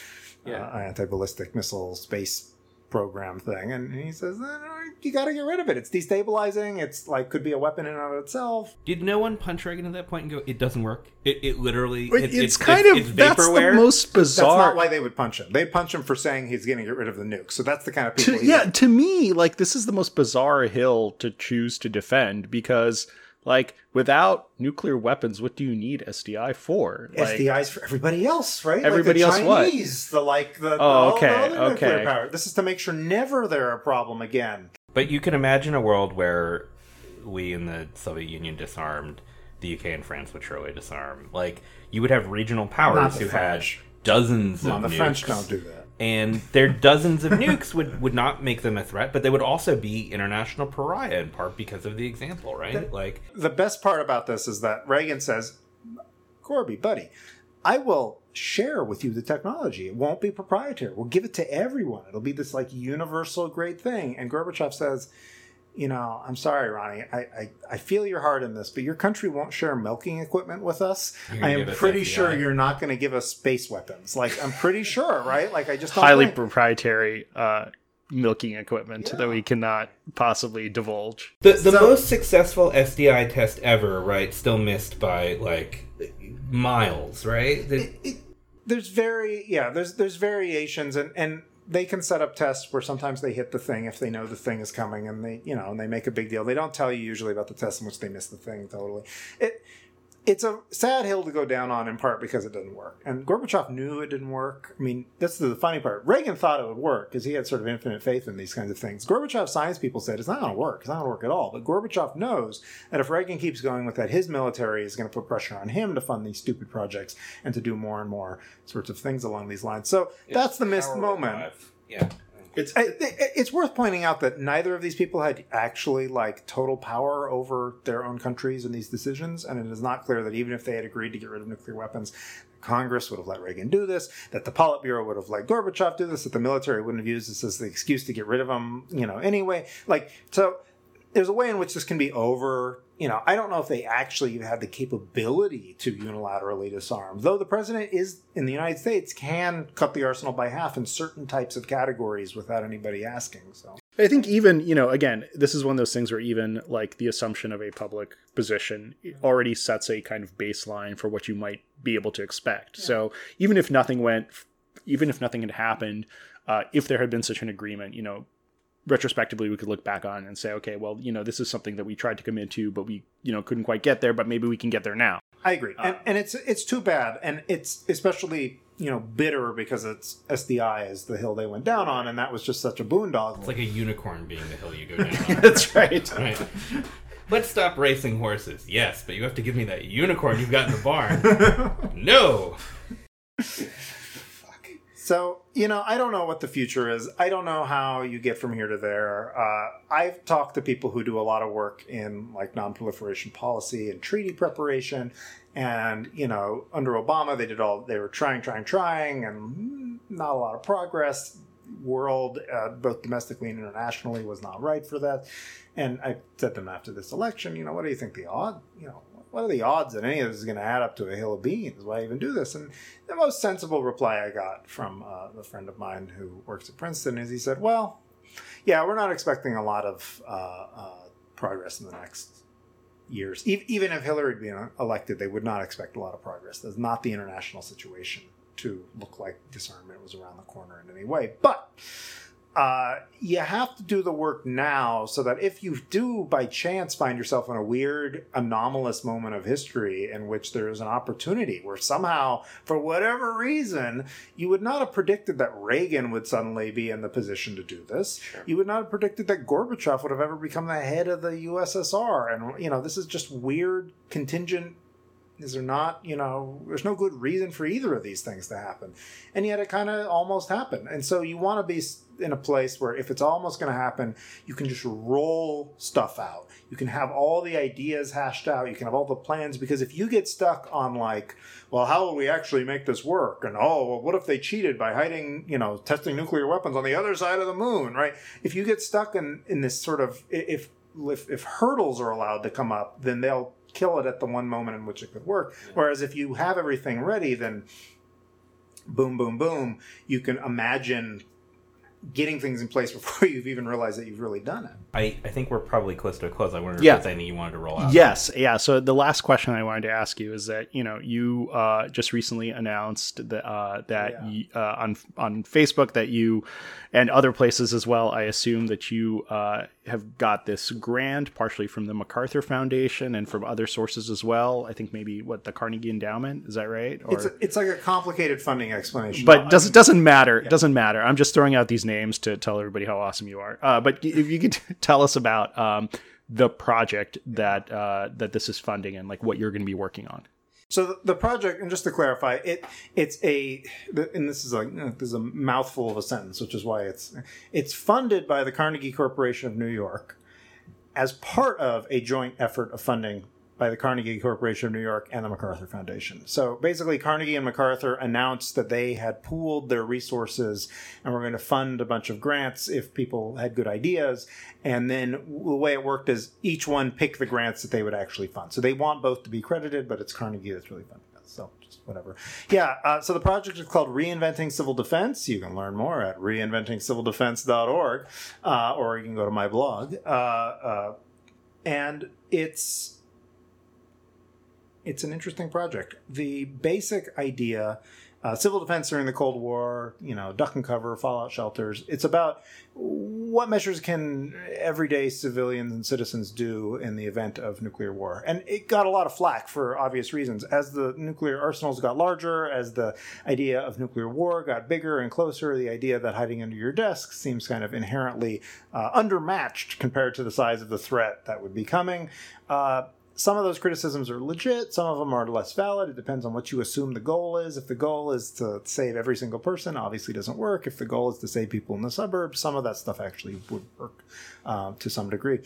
yeah. uh, anti ballistic missile space program thing. And he says eh, you got to get rid of it. It's destabilizing. It's like could be a weapon in and of itself.
Did no one punch Reagan at that point and go it doesn't work it, it literally
it, it's, it's, kind it's, of it's that's the most bizarre
that's not why they would punch him. They'd punch him for saying he's going to get rid of the nuke so that's the kind of people
to, yeah to me like this is the most bizarre hill to choose to defend because like without nuclear weapons, what do you need SDI for?
Like, SDI's for everybody else, right?
Everybody
like
else
Chinese,
what?
The like the
oh okay the okay.
Power. This is to make sure never they're a problem again.
But you can imagine a world where we in the Soviet Union disarmed, the UK and France would surely disarm. Like you would have regional powers who French. had dozens
no,
of
the
nukes.
French don't do that
and their dozens of nukes would, would not make them a threat, but they would also be international pariah in part because of the example, right?
The,
like
the best part about this is that Reagan says, "Gorby, buddy, I will share with you the technology. It won't be proprietary. We'll give it to everyone. It'll be this like universal great thing." And Gorbachev says, you know, I'm sorry, Ronnie. I, I, I, feel your heart in this, but your country won't share milking equipment with us. I am pretty sure you're not going to give us space weapons. Like, I'm pretty sure, right? Like, I just
highly
think.
proprietary uh, milking equipment yeah. that we cannot possibly divulge.
The the so, most successful SDI test ever, right? Still missed by like miles, right? The,
it, it, there's very yeah. There's there's variations and and they can set up tests where sometimes they hit the thing if they know the thing is coming and they you know and they make a big deal. They don't tell you usually about the test in which they miss the thing totally. It it's a sad hill to go down on in part because it doesn't work. And Gorbachev knew it didn't work. I mean, that's the funny part. Reagan thought it would work because he had sort of infinite faith in these kinds of things. Gorbachev science people said it's not going to work. It's not going to work at all. But Gorbachev knows that if Reagan keeps going with that, his military is going to put pressure on him to fund these stupid projects and to do more and more sorts of things along these lines. So it's that's the missed moment. Alive.
Yeah.
It's it's worth pointing out that neither of these people had actually like total power over their own countries and these decisions, and it is not clear that even if they had agreed to get rid of nuclear weapons, Congress would have let Reagan do this, that the Politburo would have let Gorbachev do this, that the military wouldn't have used this as the excuse to get rid of him, you know, anyway. Like, so there's a way in which this can be over you know, I don't know if they actually have the capability to unilaterally disarm, though the president is in the United States can cut the arsenal by half in certain types of categories without anybody asking. So
I think even, you know, again, this is one of those things where even like the assumption of a public position already sets a kind of baseline for what you might be able to expect. Yeah. So even if nothing went, even if nothing had happened, uh, if there had been such an agreement, you know, retrospectively we could look back on and say okay well you know this is something that we tried to commit to but we you know couldn't quite get there but maybe we can get there now.
I agree. Uh, and, and it's it's too bad. And it's especially you know bitter because it's sdi is the hill they went down on and that was just such a boondoggle.
It's like a unicorn being the hill you go down
on. That's right.
Right. Let's stop racing horses. Yes but you have to give me that unicorn you've got in the barn. No
so, you know, I don't know what the future is. I don't know how you get from here to there. Uh, I've talked to people who do a lot of work in like nonproliferation policy and treaty preparation. And, you know, under Obama, they did all, they were trying, trying, trying, and not a lot of progress. World, uh, both domestically and internationally, was not right for that. And I said to them after this election, you know, what do you think the odd, you know, what are the odds that any of this is going to add up to a hill of beans? Why even do this? And the most sensible reply I got from uh, a friend of mine who works at Princeton is he said, well, yeah, we're not expecting a lot of uh, uh, progress in the next years. E- even if Hillary had been elected, they would not expect a lot of progress. That's not the international situation to look like disarmament was around the corner in any way. But uh, you have to do the work now so that if you do by chance find yourself in a weird anomalous moment of history in which there is an opportunity where somehow for whatever reason you would not have predicted that reagan would suddenly be in the position to do this. Sure. you would not have predicted that gorbachev would have ever become the head of the ussr and you know this is just weird contingent. Is there not you know there's no good reason for either of these things to happen. And yet it kind of almost happened. And so you want to be in a place where if it's almost going to happen, you can just roll stuff out. You can have all the ideas hashed out. You can have all the plans because if you get stuck on like, well, how will we actually make this work? And oh, well, what if they cheated by hiding, you know, testing nuclear weapons on the other side of the moon, right? If you get stuck in in this sort of if if, if hurdles are allowed to come up, then they'll kill it at the one moment in which it could work. Whereas if you have everything ready, then boom, boom, boom, you can imagine getting things in place before you've even realized that you've really done it.
I, I think we're probably close to a close. I wonder if yeah. there's anything you wanted to roll out.
Yes, yeah. So the last question I wanted to ask you is that you know you uh, just recently announced that uh, that yeah. you, uh, on on Facebook that you and other places as well. I assume that you uh, have got this grant partially from the MacArthur Foundation and from other sources as well. I think maybe what the Carnegie Endowment is that right?
Or, it's a, it's like a complicated funding explanation,
but does it doesn't matter. Yeah. It doesn't matter. I'm just throwing out these names to tell everybody how awesome you are. Uh, but if you could tell us about um, the project that uh, that this is funding and like what you're going to be working on.
So the project, and just to clarify, it it's a, and this is like this is a mouthful of a sentence, which is why it's it's funded by the Carnegie Corporation of New York as part of a joint effort of funding by the Carnegie Corporation of New York and the MacArthur Foundation. So basically, Carnegie and MacArthur announced that they had pooled their resources and were going to fund a bunch of grants if people had good ideas. And then the way it worked is each one picked the grants that they would actually fund. So they want both to be credited, but it's Carnegie that's really funding it. So just whatever. Yeah. Uh, so the project is called Reinventing Civil Defense. You can learn more at reinventingcivildefense.org, uh, or you can go to my blog. Uh, uh and it's it's an interesting project. The basic idea, uh, civil defense during the Cold War, you know, duck and cover, fallout shelters. It's about what measures can everyday civilians and citizens do in the event of nuclear war. And it got a lot of flack for obvious reasons. As the nuclear arsenals got larger, as the idea of nuclear war got bigger and closer, the idea that hiding under your desk seems kind of inherently uh, undermatched compared to the size of the threat that would be coming. Uh, some of those criticisms are legit, some of them are less valid. It depends on what you assume the goal is. If the goal is to save every single person, obviously doesn't work. If the goal is to save people in the suburbs, some of that stuff actually would work uh, to some degree.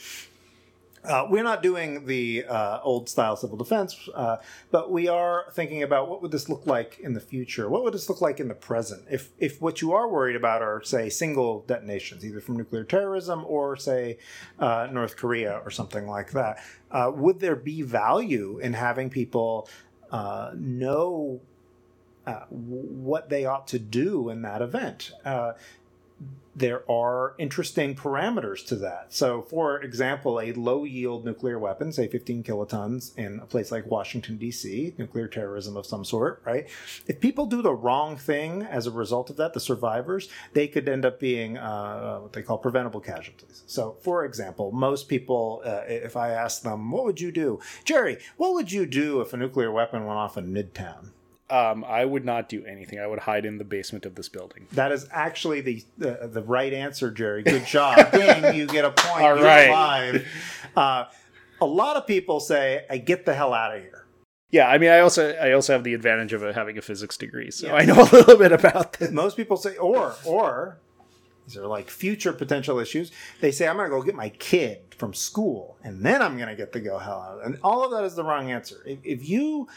Uh, we're not doing the uh, old style civil defense, uh, but we are thinking about what would this look like in the future? What would this look like in the present? If if what you are worried about are say single detonations, either from nuclear terrorism or say uh, North Korea or something like that, uh, would there be value in having people uh, know? what they ought to do in that event there are interesting parameters to that. So, for example, a low yield nuclear weapon, say 15 kilotons, in a place like Washington, D.C., nuclear terrorism of some sort, right? If people do the wrong thing as a result of that, the survivors, they could end up being uh, what they call preventable casualties. So, for example, most people, uh, if I ask them, what would you do? Jerry, what would you do if a nuclear weapon went off in Midtown?
Um, I would not do anything. I would hide in the basement of this building.
That is actually the the, the right answer, Jerry. Good job. Ding, you get a point.
All Alive.
Uh, a lot of people say, "I get the hell out of here."
Yeah, I mean, I also I also have the advantage of having a physics degree, so yes. I know a little bit about this.
Most people say, or or these are like future potential issues. They say, "I'm going to go get my kid from school, and then I'm going to get the go hell out." And all of that is the wrong answer. If, if you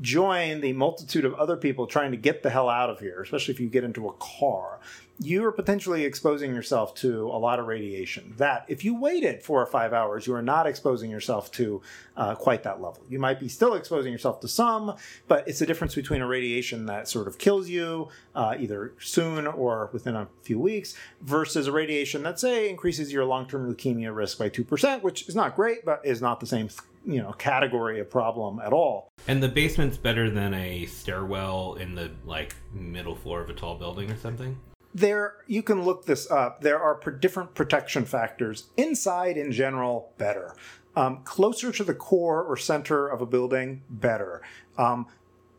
join the multitude of other people trying to get the hell out of here, especially if you get into a car, you are potentially exposing yourself to a lot of radiation. That, if you waited four or five hours, you are not exposing yourself to uh, quite that level. You might be still exposing yourself to some, but it's the difference between a radiation that sort of kills you uh, either soon or within a few weeks versus a radiation that, say, increases your long term leukemia risk by 2%, which is not great, but is not the same you know category of problem at all.
And the basement's better than a stairwell in the like middle floor of a tall building or something.
There, you can look this up. There are different protection factors. Inside, in general, better. Um, closer to the core or center of a building, better. Um,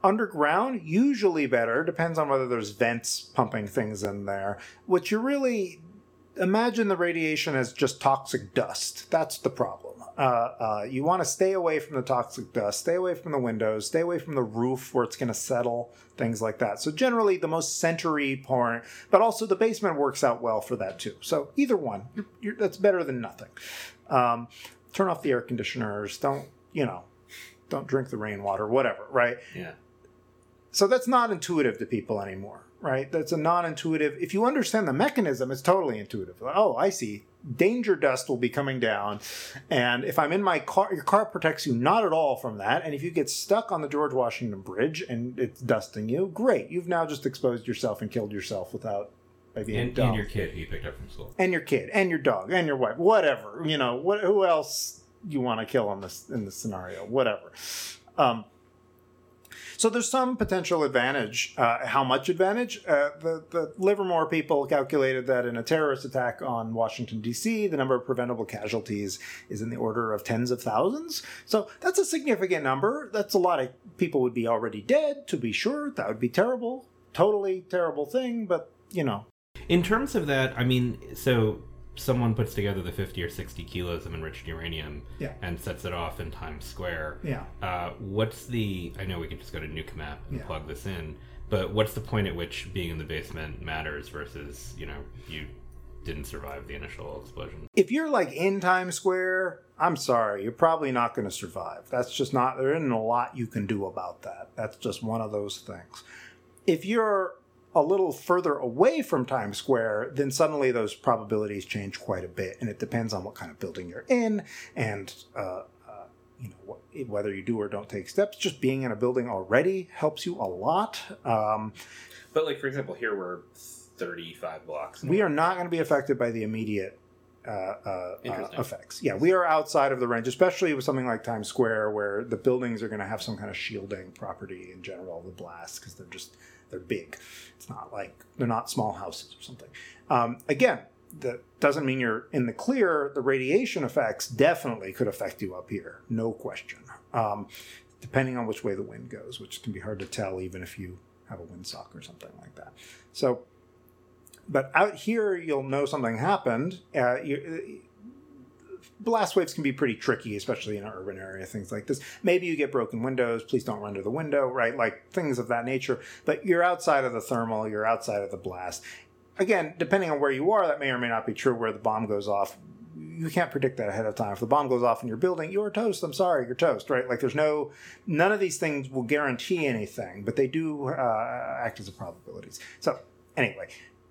underground, usually better. Depends on whether there's vents pumping things in there. What you really imagine the radiation as just toxic dust. That's the problem. Uh, uh, you want to stay away from the toxic dust, stay away from the windows, stay away from the roof where it's going to settle, things like that. So generally, the most centery part, but also the basement works out well for that too. So either one, you're, you're, that's better than nothing. Um, turn off the air conditioners. Don't you know? Don't drink the rainwater, whatever. Right?
Yeah.
So that's not intuitive to people anymore right? That's a non-intuitive. If you understand the mechanism, it's totally intuitive. Oh, I see. Danger dust will be coming down, and if I'm in my car, your car protects you not at all from that. And if you get stuck on the George Washington Bridge and it's dusting you, great. You've now just exposed yourself and killed yourself without
by being and, dumb. And your kid who you picked up from school.
And your kid, and your dog, and your wife, whatever. You know, what? Who else you want to kill in this in this scenario? Whatever. Um, so there's some potential advantage. Uh, how much advantage? Uh, the, the Livermore people calculated that in a terrorist attack on Washington, D.C., the number of preventable casualties is in the order of tens of thousands. So that's a significant number. That's a lot of people would be already dead, to be sure. That would be terrible. Totally terrible thing, but, you know.
In terms of that, I mean, so someone puts together the 50 or 60 kilos of enriched uranium
yeah.
and sets it off in Times Square.
Yeah.
Uh, what's the? I know we can just go to NUKEMAP and yeah. plug this in, but what's the point at which being in the basement matters versus you know you didn't survive the initial explosion?
If you're like in Times Square, I'm sorry, you're probably not going to survive. That's just not. There isn't a lot you can do about that. That's just one of those things. If you're a little further away from Times Square, then suddenly those probabilities change quite a bit, and it depends on what kind of building you're in and uh, uh, you know whether you do or don't take steps. Just being in a building already helps you a lot. Um,
but like for example, here we're 35 blocks.
We are not going to be affected by the immediate uh, uh, uh, effects. Yeah, we are outside of the range, especially with something like Times Square, where the buildings are going to have some kind of shielding property in general, the blast, because they're just they're big. It's not like they're not small houses or something. Um, again, that doesn't mean you're in the clear. The radiation effects definitely could affect you up here, no question. Um, depending on which way the wind goes, which can be hard to tell even if you have a windsock or something like that. So, but out here, you'll know something happened. Uh, you, blast waves can be pretty tricky, especially in an urban area, things like this. Maybe you get broken windows, please don't run to the window, right? Like things of that nature. But you're outside of the thermal, you're outside of the blast. Again, depending on where you are, that may or may not be true where the bomb goes off. You can't predict that ahead of time. If the bomb goes off in your building, you're toast. I'm sorry, you're toast, right? Like there's no, none of these things will guarantee anything, but they do uh, act as a probabilities. So anyway,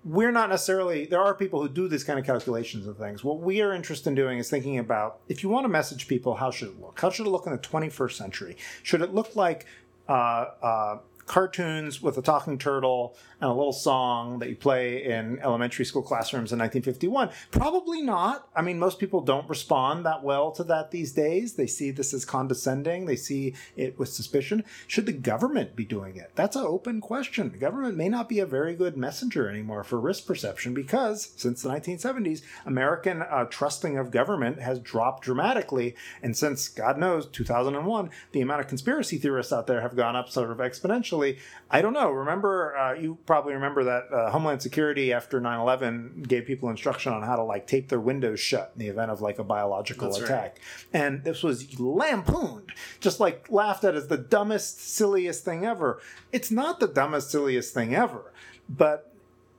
we're not necessarily there are people who do these kind of calculations and things. What we are interested in doing is thinking about if you want to message people how should it look? How should it look in the 21st century? Should it look like uh, uh, cartoons with a talking turtle and a little song that you play in elementary school classrooms in 1951? Probably not. I mean, most people don't respond that well to that these days. They see this as condescending, they see it with suspicion. Should the government be doing it? That's an open question. The government may not be a very good messenger anymore for risk perception because since the 1970s, American uh, trusting of government has dropped dramatically. And since, God knows, 2001, the amount of conspiracy theorists out there have gone up sort of exponentially. I don't know. Remember, uh, you probably remember that uh, Homeland Security after 9/11 gave people instruction on how to like tape their windows shut in the event of like a biological That's attack, right. and this was lampooned, just like laughed at as the dumbest, silliest thing ever. It's not the dumbest, silliest thing ever, but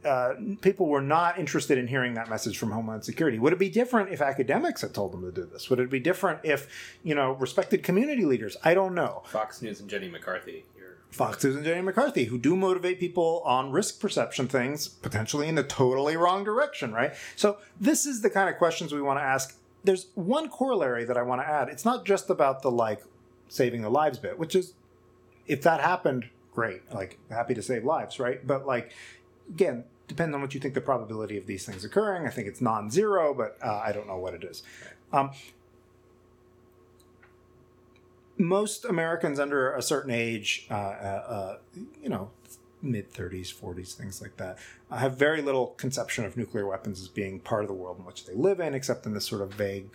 uh, people were not interested in hearing that message from Homeland Security. Would it be different if academics had told them to do this? Would it be different if, you know, respected community leaders? I don't know.
Fox News and Jenny McCarthy
Fox News and Jenny McCarthy, who do motivate people on risk perception things, potentially in the totally wrong direction, right? So, this is the kind of questions we want to ask. There's one corollary that I want to add. It's not just about the like saving the lives bit, which is, if that happened, great. Like, happy to save lives, right? But, like, again, depends on what you think the probability of these things occurring. I think it's non zero, but uh, I don't know what it is. Um, most Americans under a certain age, uh, uh, uh you know, mid 30s, 40s, things like that, have very little conception of nuclear weapons as being part of the world in which they live in, except in this sort of vague,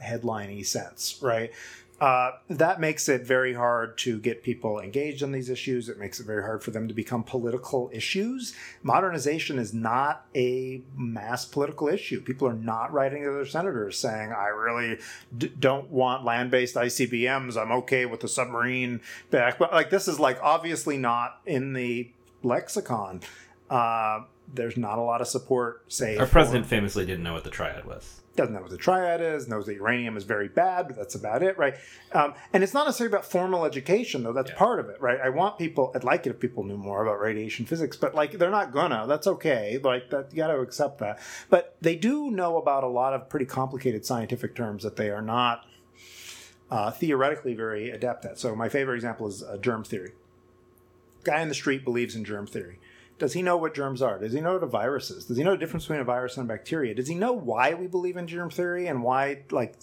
headliney sense, right? Uh, that makes it very hard to get people engaged on these issues. It makes it very hard for them to become political issues. Modernization is not a mass political issue. People are not writing to their senators saying, I really d- don't want land based ICBMs. I'm okay with the submarine back. But like, this is like obviously not in the lexicon. Uh, there's not a lot of support. Say,
our president famously didn't know what the triad was
doesn't know what the triad is, knows that uranium is very bad, but that's about it, right? Um, and it's not necessarily about formal education, though. That's yeah. part of it, right? I want people, I'd like it if people knew more about radiation physics, but like they're not gonna. That's okay. Like that, you got to accept that. But they do know about a lot of pretty complicated scientific terms that they are not uh, theoretically very adept at. So my favorite example is uh, germ theory. Guy in the street believes in germ theory. Does he know what germs are? Does he know what a virus is? Does he know the difference between a virus and a bacteria? Does he know why we believe in germ theory and why, like,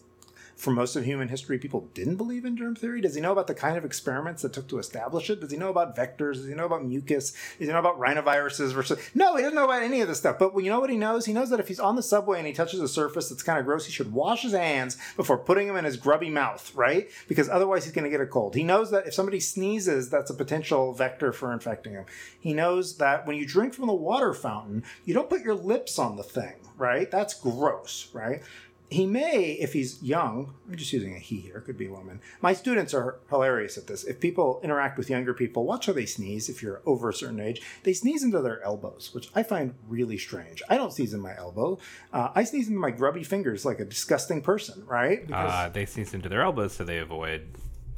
for most of human history, people didn't believe in germ theory? Does he know about the kind of experiments that took to establish it? Does he know about vectors? Does he know about mucus? Does he know about rhinoviruses versus? No, he doesn't know about any of this stuff. But you know what he knows? He knows that if he's on the subway and he touches a surface that's kind of gross, he should wash his hands before putting them in his grubby mouth, right? Because otherwise he's going to get a cold. He knows that if somebody sneezes, that's a potential vector for infecting him. He knows that when you drink from the water fountain, you don't put your lips on the thing, right? That's gross, right? He may, if he's young, I'm just using a he here, could be a woman. My students are hilarious at this. If people interact with younger people, watch how they sneeze if you're over a certain age. They sneeze into their elbows, which I find really strange. I don't sneeze in my elbow. Uh, I sneeze into my grubby fingers like a disgusting person, right?
Because uh, they sneeze into their elbows so they avoid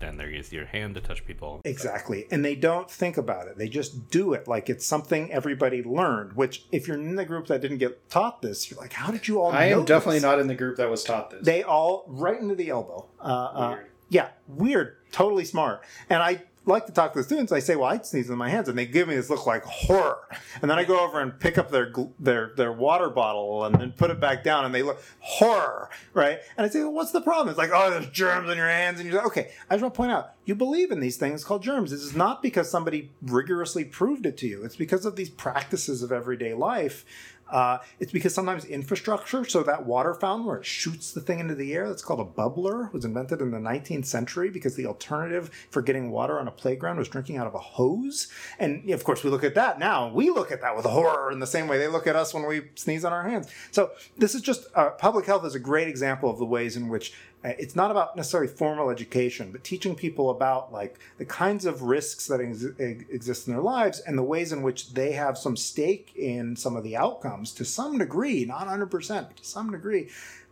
then they're using your hand to touch people.
Exactly. And they don't think about it. They just do it like it's something everybody learned, which if you're in the group that didn't get taught this, you're like, how did you all
I am definitely this? not in the group that was taught this.
They all right into the elbow. Uh, uh weird. Uh, yeah, weird. Totally smart. And I like to talk to the students, I say, "Well, I sneeze in my hands," and they give me this look like horror. And then I go over and pick up their their their water bottle and then put it back down, and they look horror, right? And I say, well, "What's the problem?" It's like, "Oh, there's germs in your hands," and you're like, "Okay." I just want to point out, you believe in these things called germs. This is not because somebody rigorously proved it to you. It's because of these practices of everyday life uh, it's because sometimes infrastructure, so that water fountain where it shoots the thing into the air, that's called a bubbler, was invented in the 19th century because the alternative for getting water on a playground was drinking out of a hose. And of course, we look at that now. We look at that with horror in the same way they look at us when we sneeze on our hands. So this is just uh, public health is a great example of the ways in which Uh, it's not about necessarily formal education, but teaching people about like the kinds of risks that ex- exist in their lives and the ways in which they have some stake in some of the outcomes to some degree, not 100%, but to some degree.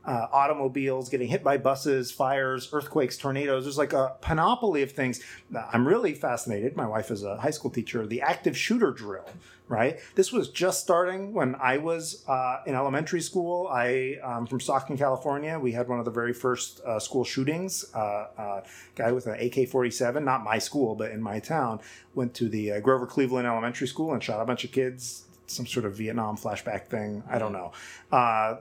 Uh, automobiles getting hit by buses, fires, earthquakes, tornadoes. There's like a panoply of things. I'm really fascinated. My wife is a high school teacher. The active shooter drill, right? This was just starting when I was uh, in elementary school. I um, from Stockton, California. We had one of the very first uh, school shootings. Uh, uh guy with an AK-47, not my school, but in my town, went to the uh, Grover Cleveland Elementary School and shot a bunch of kids. Some sort of Vietnam flashback thing. I don't know. Uh,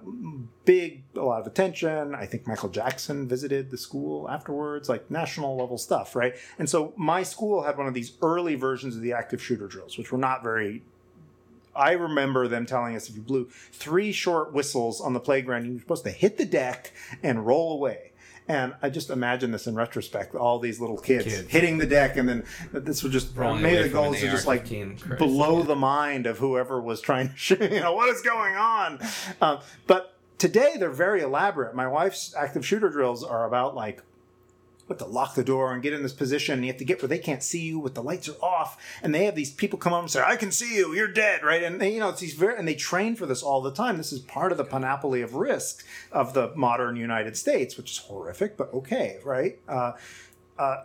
big, a lot of attention. I think Michael Jackson visited the school afterwards, like national level stuff, right? And so my school had one of these early versions of the active shooter drills, which were not very I remember them telling us if you blew three short whistles on the playground, you were supposed to hit the deck and roll away. And I just imagine this in retrospect, all these little kids, kids. hitting the deck, and then this would just Rolling maybe the goals would just like blow yeah. the mind of whoever was trying to shoot. You know what is going on? Um, but today they're very elaborate. My wife's active shooter drills are about like have to lock the door and get in this position. and You have to get where they can't see you, with the lights are off, and they have these people come up and say, "I can see you. You're dead," right? And they, you know, it's these very and they train for this all the time. This is part of the panoply of risk of the modern United States, which is horrific, but okay, right? Uh, uh,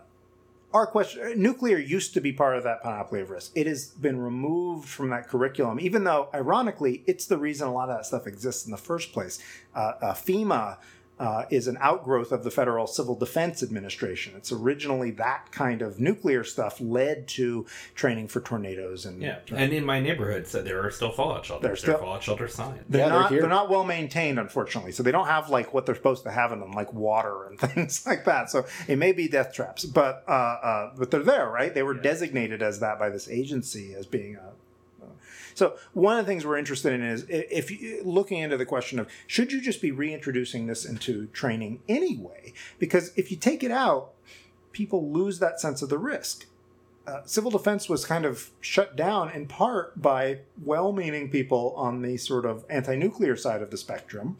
our question nuclear used to be part of that panoply of risk it has been removed from that curriculum even though ironically it's the reason a lot of that stuff exists in the first place uh, uh, fema uh, is an outgrowth of the Federal Civil Defense Administration. It's originally that kind of nuclear stuff led to training for tornadoes and
yeah. And in my neighborhood, so there are still fallout shelters. There's still fallout shelter signed.
They're yeah, not. They're, they're, not well maintained, unfortunately. So they don't have like what they're supposed to have in them, like water and things like that. So it may be death traps, but uh, uh, but they're there, right? They were yeah. designated as that by this agency as being a So one of the things we're interested in is if you looking into the question of should you just be reintroducing this into training anyway? Because if you take it out, people lose that sense of the risk. Uh, civil defense was kind of shut down in part by well-meaning people on the sort of anti-nuclear side of the spectrum,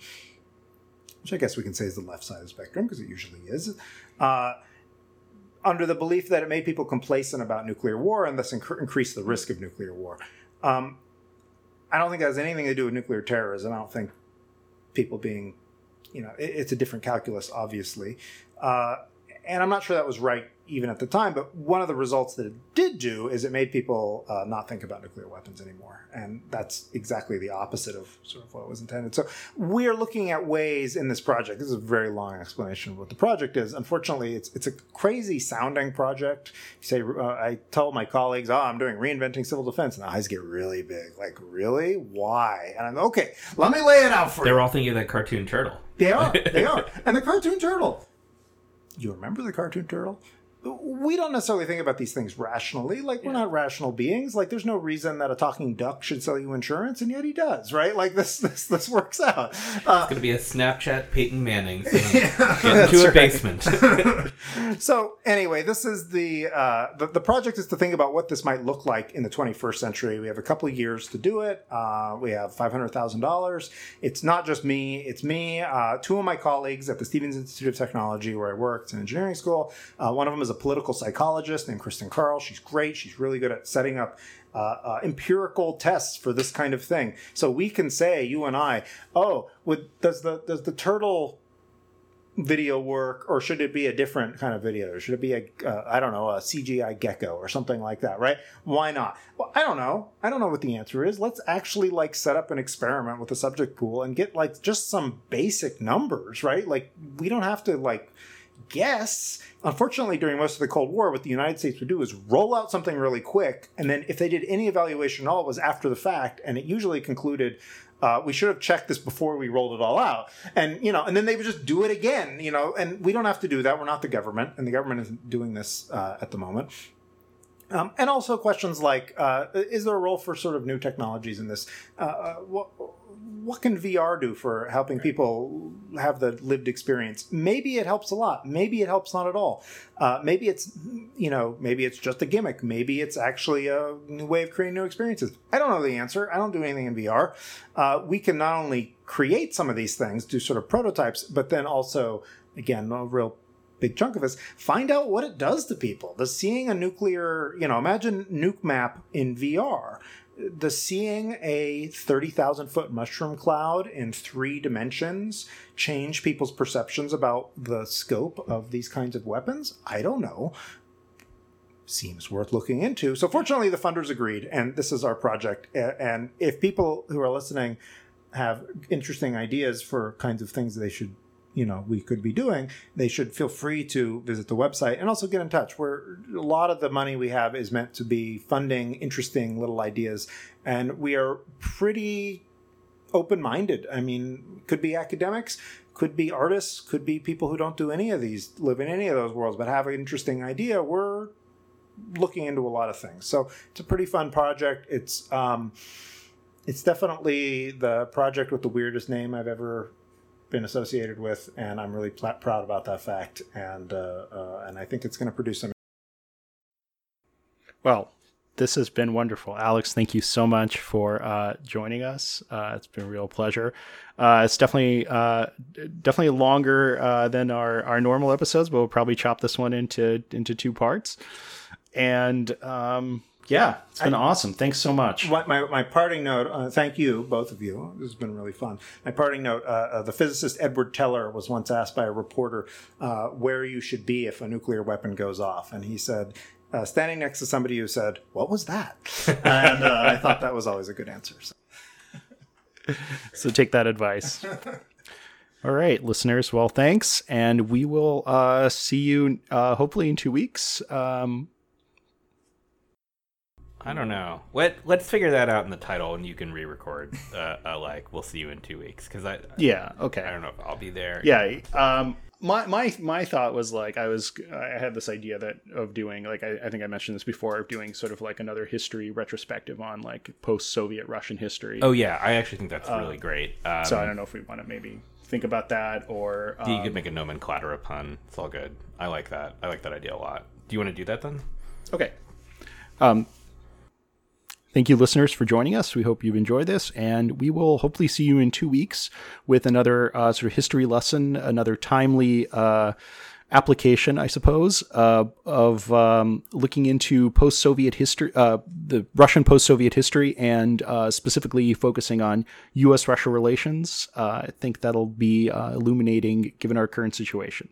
which I guess we can say is the left side of the spectrum because it usually is. Uh, under the belief that it made people complacent about nuclear war and thus inc- increased the risk of nuclear war. Um, I don't think that has anything to do with nuclear terrorism. I don't think people being, you know, it, it's a different calculus, obviously. Uh, and I'm not sure that was right even at the time. But one of the results that it did do is it made people uh, not think about nuclear weapons anymore, and that's exactly the opposite of sort of what was intended. So we are looking at ways in this project. This is a very long explanation of what the project is. Unfortunately, it's it's a crazy sounding project. You say uh, I tell my colleagues, "Oh, I'm doing reinventing civil defense," and the eyes get really big. Like, really? Why? And I'm okay. Let me lay it out for
They're
you.
They're all thinking of that cartoon turtle.
They are. They are. and the cartoon turtle. You remember the cartoon turtle? We don't necessarily think about these things rationally. Like we're not rational beings. Like there's no reason that a talking duck should sell you insurance, and yet he does, right? Like this, this, this works out.
Uh, it's going to be a Snapchat Peyton Manning. So yeah, into a right. basement.
so anyway, this is the, uh, the, the project is to think about what this might look like in the 21st century. We have a couple of years to do it. Uh, we have five hundred thousand dollars. It's not just me. It's me. Uh, two of my colleagues at the Stevens Institute of Technology, where I worked in engineering school. Uh, one of them is a political psychologist named Kristyn Karl. She's great. She's really good at setting up uh, uh, empirical tests for this kind of thing. So we can say, you and I, oh, would, does the does the turtle video work, or should it be a different kind of video? Or should it be a uh, I don't know a CGI gecko or something like that? Right? Why not? Well, I don't know. I don't know what the answer is. Let's actually like set up an experiment with a subject pool and get like just some basic numbers, right? Like we don't have to like guess. Unfortunately, during most of the Cold War, what the United States would do is roll out something really quick, and then if they did any evaluation at all, it was after the fact, and it usually concluded. Uh, we should have checked this before we rolled it all out, and you know, and then they would just do it again, you know. And we don't have to do that. We're not the government, and the government isn't doing this uh, at the moment. Um, and also questions like, uh, is there a role for sort of new technologies in this? Uh, uh what, what can VR do for helping people have the lived experience? Maybe it helps a lot. Maybe it helps not at all. Uh, maybe it's, you know, maybe it's just a gimmick. Maybe it's actually a new way of creating new experiences. I don't know the answer. I don't do anything in VR. Uh, we can not only create some of these things, do sort of prototypes, but then also, again, a real big chunk of us find out what it does to people the seeing a nuclear you know imagine NUKEMAP in vr the seeing a 30,000 foot mushroom cloud in three dimensions change people's perceptions about the scope of these kinds of weapons? I don't know. Seems worth looking into. So, fortunately, the funders agreed, and this is our project. And if people who are listening have interesting ideas for kinds of things they should you know we could be doing they should feel free to visit the website and also get in touch where a lot of the money we have is meant to be funding interesting little ideas. And we are pretty open-minded. I mean could be academics could be artists could be people who don't do any of these live in any of those worlds but have an interesting idea. We're looking into a lot of things. So it's a pretty fun project. It's um it's definitely the project with the weirdest name I've ever been associated with, and I'm really pl- proud about that fact. And uh, uh, and I think it's going to produce some.
Well, this has been wonderful, Alex. Thank you so much for uh, joining us. Uh, it's been a real pleasure. Uh, it's definitely uh, definitely longer than our, our normal episodes, but we'll probably chop this one into into two parts. And um, yeah, it's been I, awesome. Thanks so much.
My, my, my parting note, uh, thank you, both of you. This has been really fun. My parting note uh, uh, the physicist Edward Teller was once asked by a reporter uh, where you should be if a nuclear weapon goes off. And he said, uh, standing next to somebody who said, What was that? and uh, I thought that was always a good answer.
So, so take that advice. All right, listeners. Well, thanks. And we will see you hopefully in two weeks. Um,
I don't know. Let Let's figure that out in the title, and you can re-record. Uh, uh, like we'll see you in two weeks because I.
Yeah. Okay.
I don't know if I'll be there.
Yeah. Um, my my my thought was like I was I had this idea that of doing like I, I think I mentioned this before of doing sort of like another history retrospective on like post Soviet Russian history.
Oh yeah, I actually think that's really great.
Um, so I don't know if we want to maybe think about that or
um, you could make a nomenclatura pun. It's all good. I like that. I like that idea a lot. Do you want to do that then?
Okay. Um, Thank you, listeners, for joining us. We hope you've enjoyed this, and we will hopefully see you in two weeks with another uh, sort of history lesson, another timely uh, application, I suppose, uh, of um, looking into post-Soviet history, uh, the Russian post-Soviet history, and uh, specifically focusing on U.S.-Russia relations. Uh, I think that'll be illuminating given our current situation.